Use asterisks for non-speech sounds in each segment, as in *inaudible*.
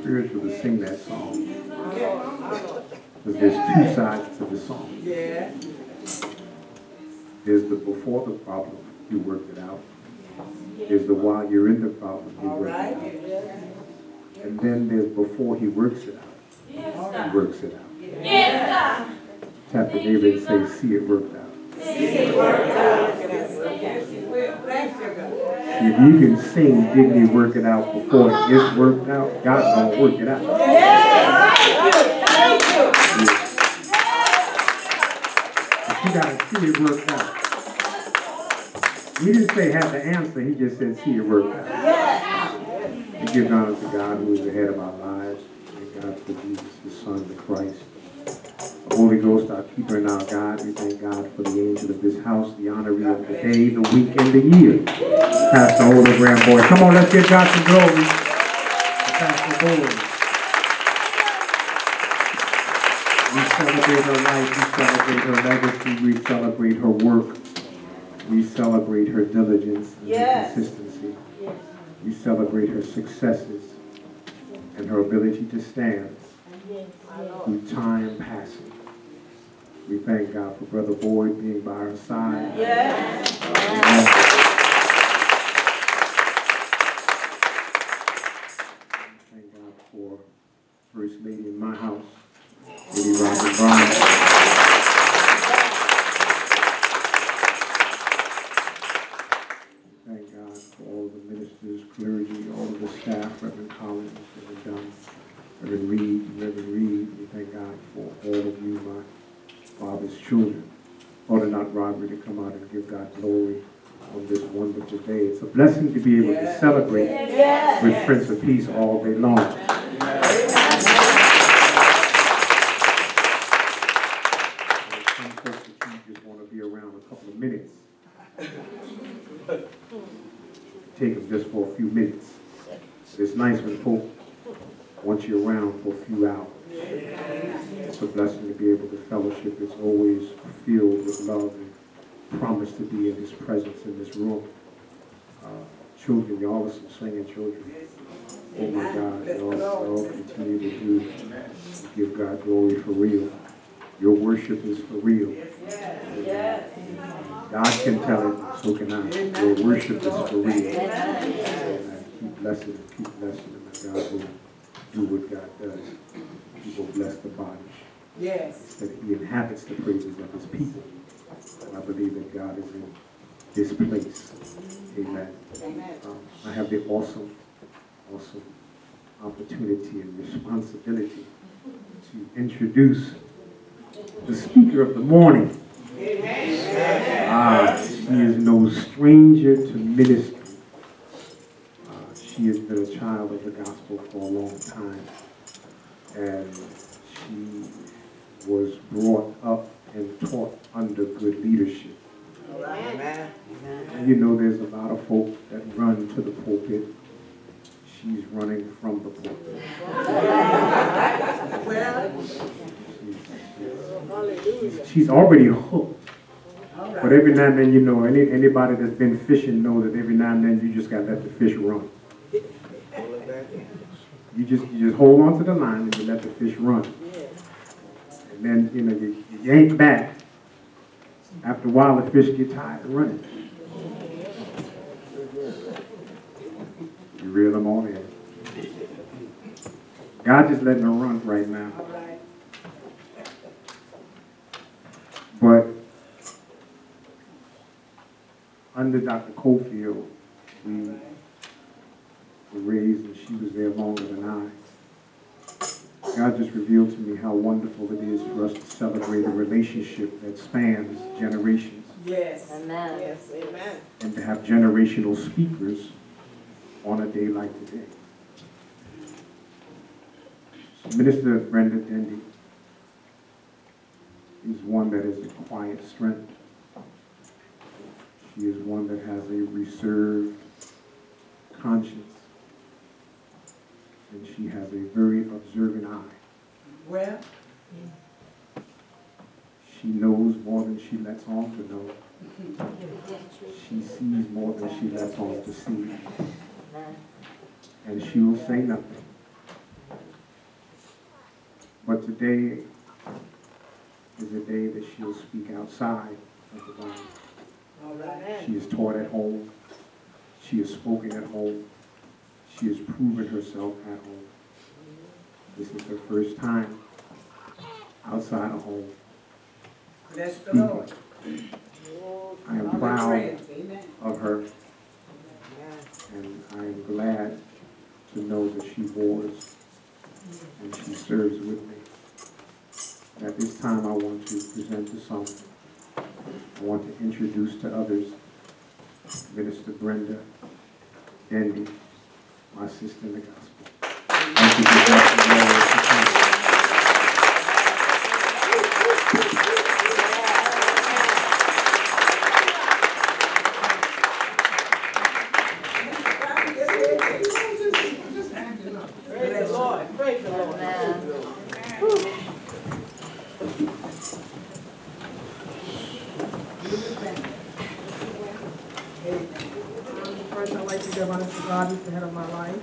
spiritual to sing that song. Because there's two sides to the song. Yeah. There's the before the problem, you worked it out. There's the while you're in the problem, you worked it out. And then there's before he works it out, he works it out. Tap the neighbor and say, see it worked out. If you can sing, didn't he work it out before it's worked out, God gonna work it out. But you gotta see it worked out. He didn't say have the answer, he just said see it worked out. We give honor to God who is the head of our lives. Thank God for Jesus, his son, the Christ. The Holy Ghost, our keeper and our God. We thank God for the angel of this house, the honoree of the day, the week, and the year. Pastor Oda Graham Boyd. Come on, let's give God some glory. Pastor Boyd. We celebrate her life, we celebrate her legacy, we celebrate her work, we celebrate her diligence and her Yes. consistency. We celebrate her successes and her ability to stand through time passing. We thank God for Brother Boyd being by our side. Yes. Thank God for First Lady in my house, Lady Robin Brown. Thank God for all the ministers, clergy, all of the staff, Reverend Collins, Reverend Dunn, Reverend Reed, Reverend Reed. We thank God for all of you, my father's children. Order not robbery to come out and give God glory on this wonderful day. It's a blessing to be able to celebrate Yes. with Prince of Peace all day long. Some folks that you just want to be around a couple of minutes. Take them just for a few minutes. It's nice when folk want you around for a few hours. It's a blessing to be able to fellowship. It's always filled with love and promise to be in His presence in this room. Uh, Children, y'all are some singing children. Oh my God, y'all, y'all continue to do, give God glory for real. Your worship is for real. God can tell it, so can I. Your worship is for real. Amen. Keep blessing keep blessing and God will do what God does. He will bless the body, Yes. that he inhabits the praises of his people. And I believe that God is in this place. Amen. Um, I have the awesome, awesome opportunity and responsibility to introduce the speaker of the morning. Ah, she is no stranger to ministry. Uh, she has been a child of the gospel for a long time. And she was brought up and taught under good leadership. Amen. And you know, there's a lot of folk that run to the pulpit. She's running from the pulpit. Well, She's, she's already hooked. But every now and then, you know, any, anybody that's been fishing know that every now and then you just gotta let the fish run. You just, you just hold on to the line and you let the fish run. And then, you know, you, you yank back. After a while, the fish get tired of running. You reel them on in. God just letting them run right now. But under Dr. Cofield, we were raised, and she was there longer than I. God just revealed to me how wonderful it is for us to celebrate a relationship that spans generations Yes. Amen. Yes, amen. and to have generational speakers on a day like today. So Minister Brenda Dendy is one that is a quiet strength. She is one that has a reserved conscience. And she has a very observant eye. Well, She knows more than she lets on to know. She sees more than she lets on to see. And she will say nothing. But today is a day that she'll speak outside of the Bible. All right. She is taught at home. She is spoken at home. She has proven herself at home. This is her first time outside of home Bless the. Hmm. Lord. I am proud of her, and I am glad to know that she wars and she serves with me. At this time, I want to present to some. I want to introduce to others Minister Brenda Denby, my sister in the gospel. Thank you for blessing me with your time. Praise the Lord. Praise the Lord. First, I'd like to give honor to God who's the head of my life.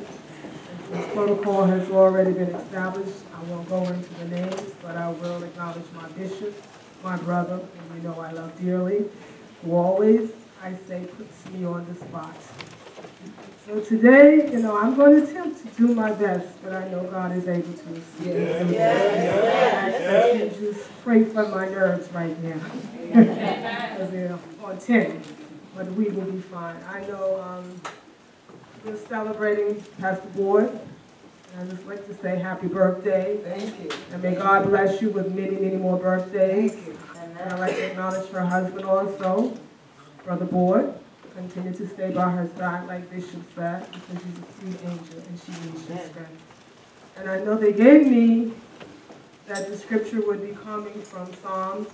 And Since protocol has already been established, I won't go into the names, but I will acknowledge my bishop, my brother, and you know I love dearly, who always, I say, puts me on the spot. So today, you know, I'm going to attempt to do my best, but I know God is able to. Yes. Yes. Yes. I can just pray for my nerves right now. *laughs* Because they're on 10 but we will be fine. I know um, we're celebrating Pastor Ward. And I'd just like to say happy birthday. Thank you. And may God bless you with many, many more birthdays. Thank you. And I'd like to acknowledge her husband also, Brother Boyd. Continue to stay by her side like Bishop said, because she's a sweet angel and she needs your strength. And I know they gave me that the scripture would be coming from Psalms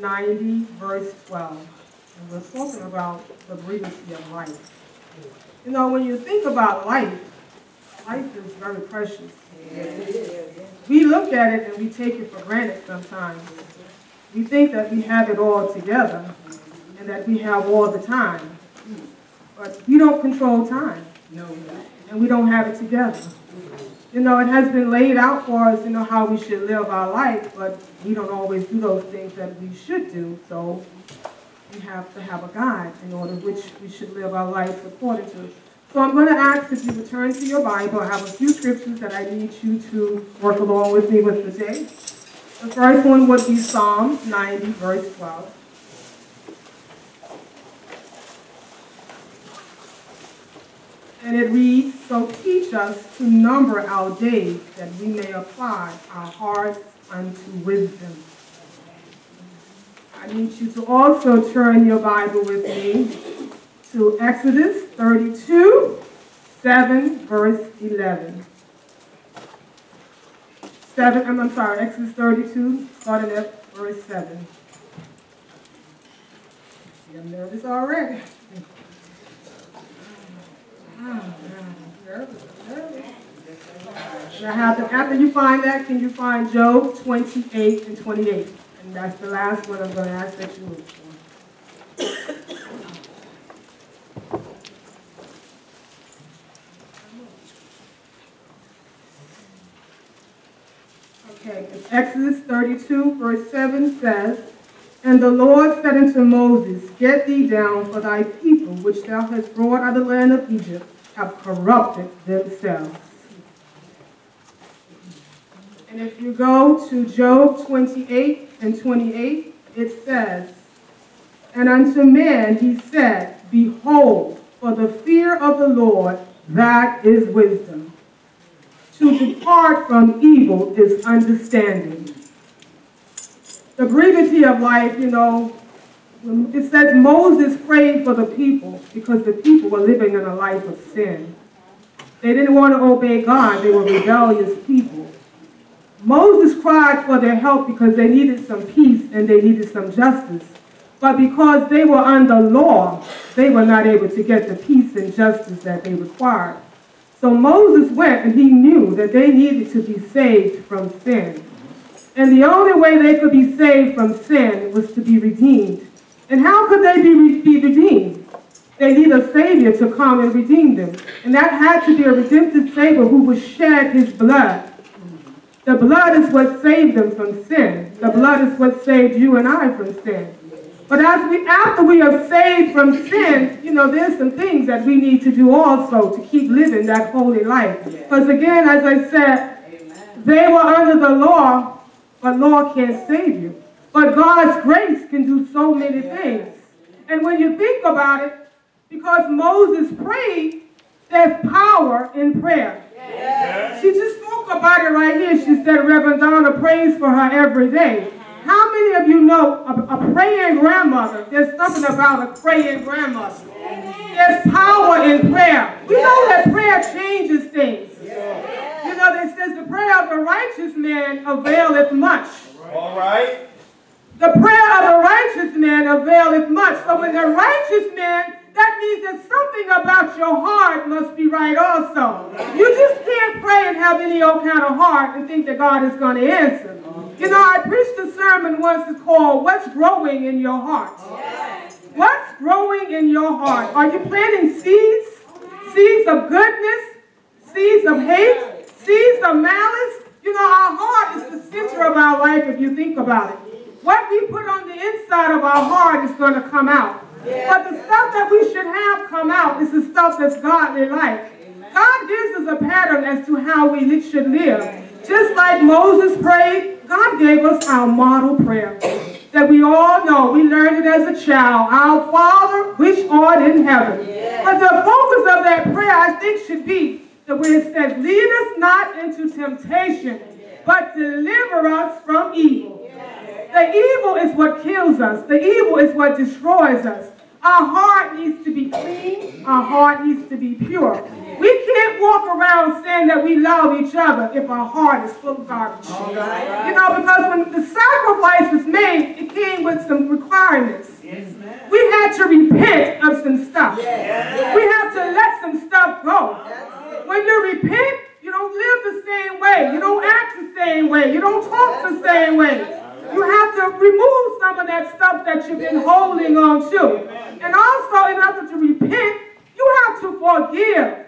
90, verse 12. And we're talking about the brevity of life. You know, when you think about life, life is very precious. We look at it and we take it for granted sometimes. We think that we have it all together and that we have all the time. But we don't control time no. and we don't have it together. You know, it has been laid out for us, you know, how we should live our life, but we don't always do those things that we should do. So we have to have a guide in order which we should live our life according to. So I'm going to ask if you return to your Bible. I have a few scriptures that I need you to work along with me with today. The first one would be Psalm 90, verse 12. And it reads, So teach us to number our days, that we may apply our hearts unto wisdom. I need you to also turn your Bible with me to Exodus 32, 7, verse 11. 7, I'm, I'm sorry, Exodus 32, starting at verse 7. See, I'm nervous already. Ah, nervous, nervous. After you find that, can you find Job 28 and 28? And that's the last one I'm going to ask that you look for. Okay, Exodus 32, verse 7 says, And the Lord said unto Moses, Get thee down, for thy people, which thou hast brought out of the land of Egypt, have corrupted themselves. And if you go to Job 28 and 28, it says, And unto man he said, Behold, for the fear of the Lord, that is wisdom. To depart from evil is understanding. The brevity of life, you know, it says Moses prayed for the people because the people were living in a life of sin. They didn't want to obey God, they were rebellious people. Moses cried for their help because they needed some peace and they needed some justice. But because they were under law, they were not able to get the peace and justice that they required. So Moses went and he knew that they needed to be saved from sin. And the only way they could be saved from sin was to be redeemed. And how could they be, re- be redeemed? They need a Savior to come and redeem them. And that had to be a redemptive Savior who would shed his blood. The blood is what saved them from sin. The blood is what saved you and I from sin. But as we, after we are saved from sin, you know, there's some things that we need to do also to keep living that holy life. Because again, as I said, they were under the law, but law can't save you. But God's grace can do so many things. And when you think about it, because Moses prayed, there's power in prayer. She just about it right here. She said Reverend Donna prays for her every day. How many of you know a, a praying grandmother? There's something about a praying grandmother. There's power in prayer. We know that prayer changes things. You know, it says the prayer of the righteous man availeth much. All right. The prayer of a righteous man availeth much. So when the righteous man, that means that something about your heart must be right also. You just can't pray and have any old kind of heart and think that God is going to answer. You know, I preached a sermon once it's called What's Growing in Your Heart? What's growing in your heart? Are you planting seeds? Seeds of goodness? Seeds of hate? Seeds of malice? You know, our heart is the center of our life if you think about it. What we put on the inside of our heart is going to come out. But the stuff that we should have come out is the stuff that's godly like. God gives us a pattern as to how we should live. Just like Moses prayed, God gave us our model prayer that we all know. We learned it as a child. Our Father, which art in heaven. But the focus of that prayer, I think, should be the way it says, lead us not into temptation, but deliver us from evil. The evil is what kills us. The evil is what destroys us. Our heart needs to be clean. Our heart needs to be pure. We can't walk around saying that we love each other if our heart is full of garbage. You know, because when the sacrifice was made, it came with some requirements. We had to repent of some stuff. We have to let some stuff go. When you repent, you don't live the same way. You don't act the same way. You don't talk the same way. You have to remove some of that stuff that you've been holding on to. And also, in order to repent, you have to forgive.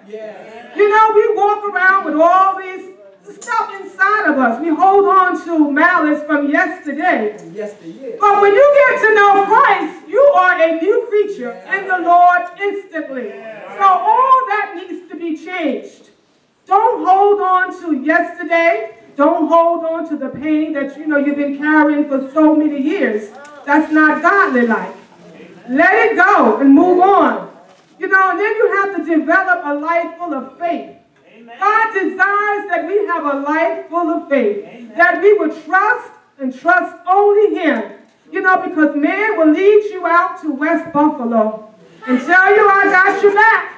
You know, we walk around with all these stuff inside of us. We hold on to malice from yesterday. But when you get to know Christ, you are a new creature in the Lord instantly. So all that needs to be changed. Don't hold on to yesterday. Don't hold on to the pain that you know you've been carrying for so many years. That's not godly like. Let it go and move on. You know, and then you have to develop a life full of faith. God desires that we have a life full of faith, that we would trust and trust only Him. You know, because man will lead you out to West Buffalo and tell you, I got you back.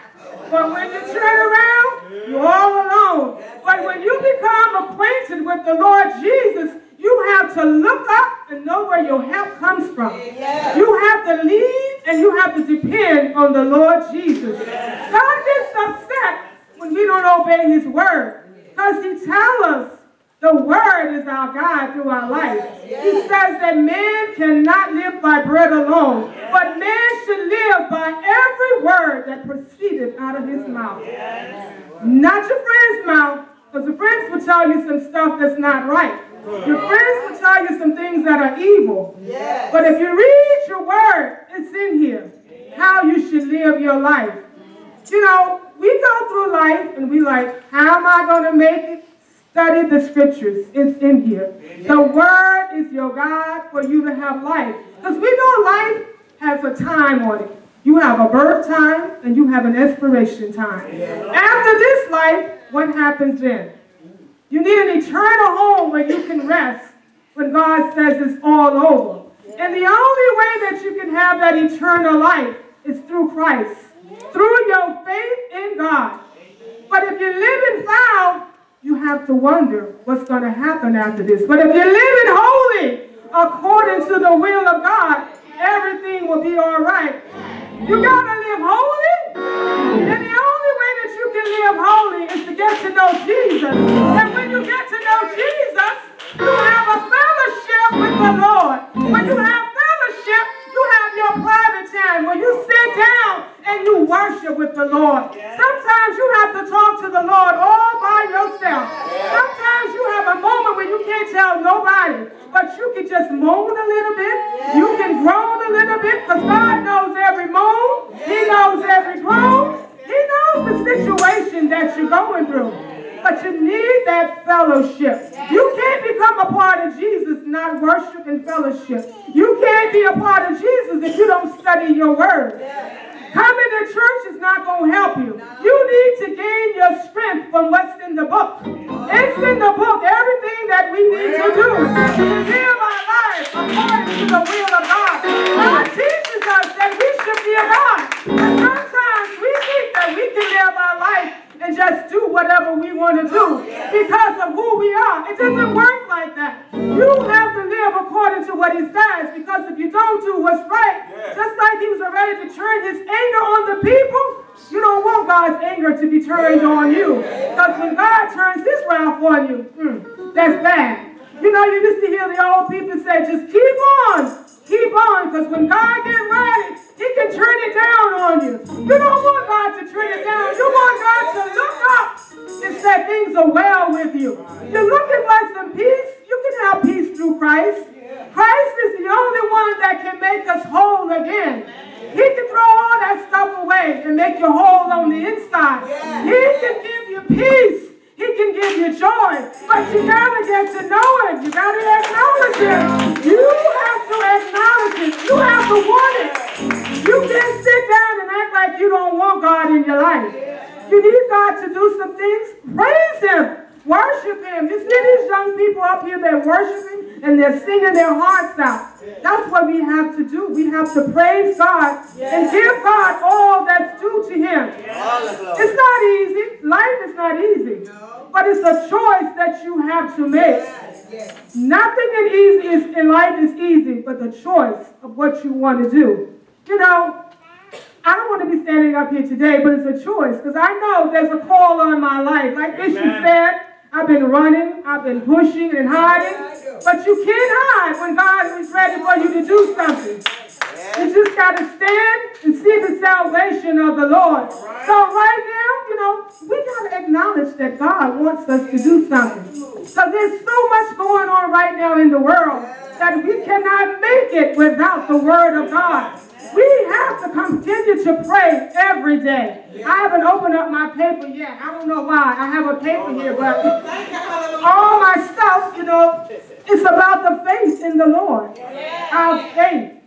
But when you turn around, you're all alone. But when you become acquainted with the Lord Jesus, you have to look up and know where your help comes from. You have to lean and you have to depend on the Lord Jesus. God gets upset when we don't obey his word. Because he tells us the word is our guide through our life. He says that man cannot live by bread alone, but man should live by every word that proceeded out of his mouth. Not your friend's mouth, because the friends will tell you some stuff that's not right. Your friends will tell you some things that are evil. But if you read your word, it's in here. How you should live your life. You know, we go through life and we like, how am I going to make it? Study the scriptures. It's in here. The word is your guide for you to have life. Because we know life has a time on it. You have a birth time and you have an expiration time. After this life, what happens then? You need an eternal home where you can rest God says it's all over. And the only way that you can have that eternal life is through Christ, through your faith in God. But if you live in foul, you have to wonder what's going to happen after this. But if you live in holy, according to the will of God, everything will be all right. You got to live holy. And the only way that you can live holy is to get to know Jesus. And when you get to know Jesus, you have a fellowship with the Lord. When you have fellowship, you have your private time where you sit down and you worship with the Lord. Sometimes you have to talk to the Lord all by yourself. Sometimes you have a moment where you can't tell nobody, but you can just moan a little bit. You can groan a little bit because God knows every moan, He knows every groan, He knows the situation that you're going through. But you need that fellowship. You can't become a part of Jesus, not worship and fellowship. You can't be a part of Jesus if you don't study your word. Coming to church is not going to help you. You need to gain your strength from what's in the book. It's in the book, everything that we need to do to live our lives according to the will of God. God teaches us that we should be a God. And sometimes we think that we can live our life and just do whatever we want to do because of who we are. It doesn't work like that. You have to live according to what he says because if you don't do what's right, just like he was ready to turn his anger on the people, you don't want God's anger to be turned on you. Because when God turns his wrath on you, mm, that's bad. You know, you used to hear the old people say, just keep on, keep on, because when God gets ready, he can turn it down on you. You don't want God to turn it down. You want God to look up and say things are well with you. You're looking for some peace. You can have peace through Christ. Christ is the only one that can make us whole again. He can throw all that stuff away and make you whole on the inside. He can give you peace. You joy. But you gotta get to know him. You gotta acknowledge him. You have to acknowledge it. You have to want it. You can't sit down and act like you don't want God in your life. You need God to do some things. Praise him. Worship him. You see these young people up here, they're worshiping and they're singing their hearts out. That's what we have to do. We have to praise God and give God all that's due to him. It's not easy. Life is not easy. But it's a choice that you have to make. Nothing in easy is in life is easy, but the choice of what you want to do. You know, I don't want to be standing up here today, but it's a choice because I know there's a call on my life. Like Bishop said, I've been running, I've been pushing and hiding, but you can't hide when God is ready for you to do something. You just got to stand and see the salvation of the Lord. So right now, you know, we got to acknowledge that God wants us to do something. So there's so much going on right now in the world that we cannot make it without the Word of God. We have to continue to pray every day. I haven't opened up my paper yet. I don't know why. I have a paper here, but all my stuff, you know, it's about the faith in the Lord. Our faith.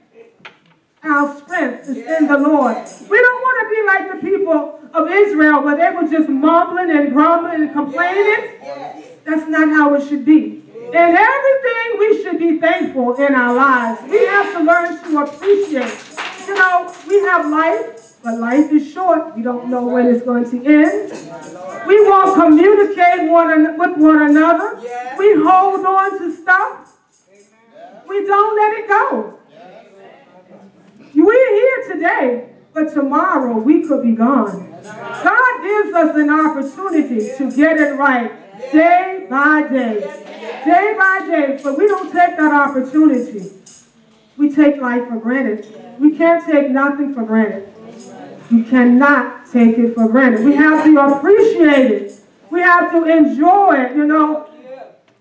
Our strength is in the Lord. We don't want to be like the people of Israel where they were just mumbling and grumbling and complaining. That's not how it should be. In everything, we should be thankful in our lives. We have to learn to appreciate. You know, we have life, but life is short. We don't know when it's going to end. We won't communicate one with one another. We hold on to stuff. We don't let it go. We're here today, but tomorrow we could be gone. God gives us an opportunity to get it right day by day. Day by day, but we don't take that opportunity. We take life for granted. We can't take nothing for granted. You cannot take it for granted. We have to appreciate it. We have to enjoy it, you know.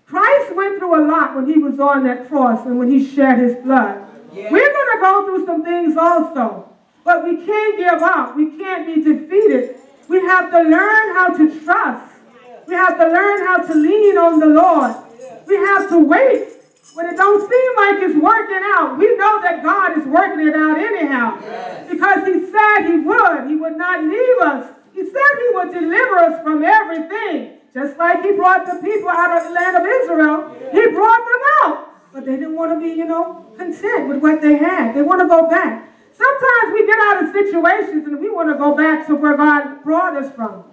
Christ went through a lot when he was on that cross and when he shed his blood. We're going to go through some things also. But we can't give up. We can't be defeated. We have to learn how to trust. We have to learn how to lean on the Lord. We have to wait. When it don't seem like it's working out, we know that God is working it out anyhow. Because he said he would. He would not leave us. He said he would deliver us from everything. Just like he brought the people out of the land of Israel, he brought them out. But they didn't want to be, you know, content with what they had. They want to go back. Sometimes we get out of situations and we want to go back to where God brought us from.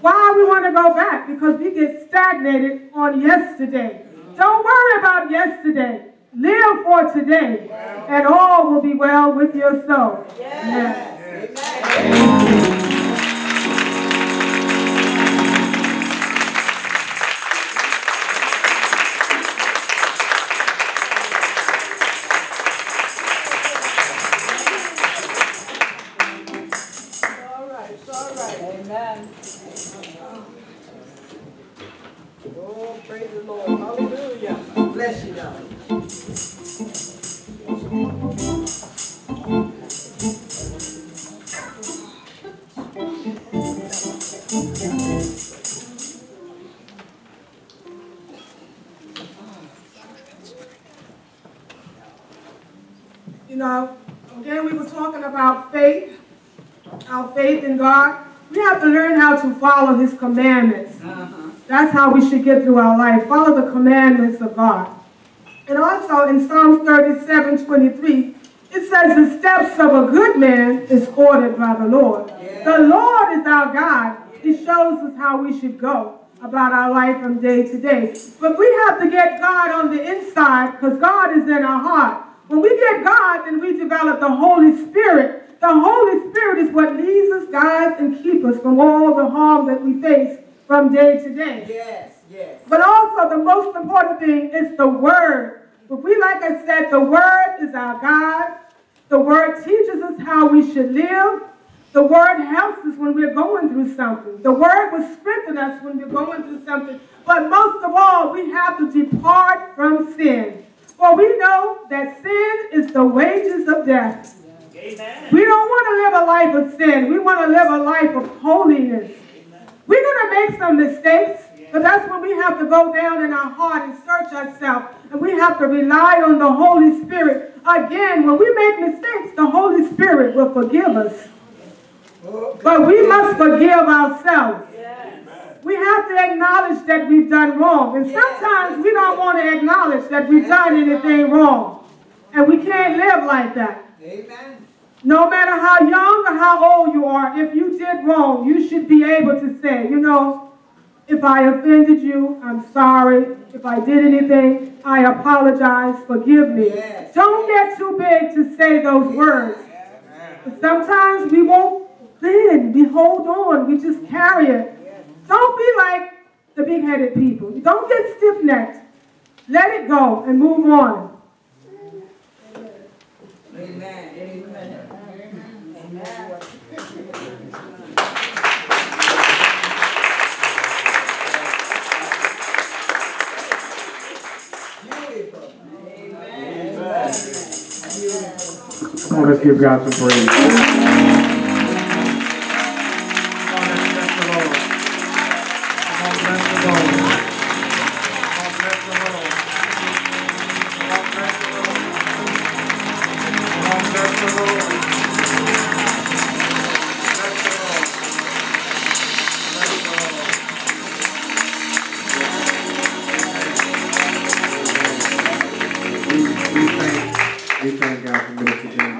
Why we want to go back? Because we get stagnated on yesterday. Don't worry about yesterday. Live for today, and all will be well with your soul. Yes. You know, again, we were talking about faith, our faith in God. We have to learn how to follow His commandments. Uh-huh. That's how we should get through our life. Follow the commandments of God. And also in Psalms 37 23, it says, The steps of a good man is ordered by the Lord. Yeah. The Lord is our God. He shows us how we should go about our life from day to day. But we have to get God on the inside because God is in our heart. When we get God, then we develop the Holy Spirit. The Holy Spirit is what leads us, guides, and keeps us from all the harm that we face from day to day. Yes, yes. But also, the most important thing is the Word. But we, like I said, the Word is our God. The Word teaches us how we should live. The Word helps us when we're going through something. The Word will strengthen us when we're going through something. But most of all, we have to depart from sin. For we know that sin is the wages of death. We don't want to live a life of sin. We want to live a life of holiness. We're going to make some mistakes, but that's when we have to go down in our heart and search ourselves. And we have to rely on the Holy Spirit. Again, when we make mistakes, the Holy Spirit will forgive us. But we must forgive ourselves. We have to acknowledge that we've done wrong. And sometimes we don't want to acknowledge that we've done anything wrong. And we can't live like that. Amen. No matter how young or how old you are, if you did wrong, you should be able to say, you know, if I offended you, I'm sorry. If I did anything, I apologize. Forgive me. Yes. Don't get too big to say those words. Sometimes we won't bend. We hold on. We just carry it. Don't be like the big-headed people. Don't get stiff-necked. Let it go and move on. Amen. Amen. Come on, let's give God some praise.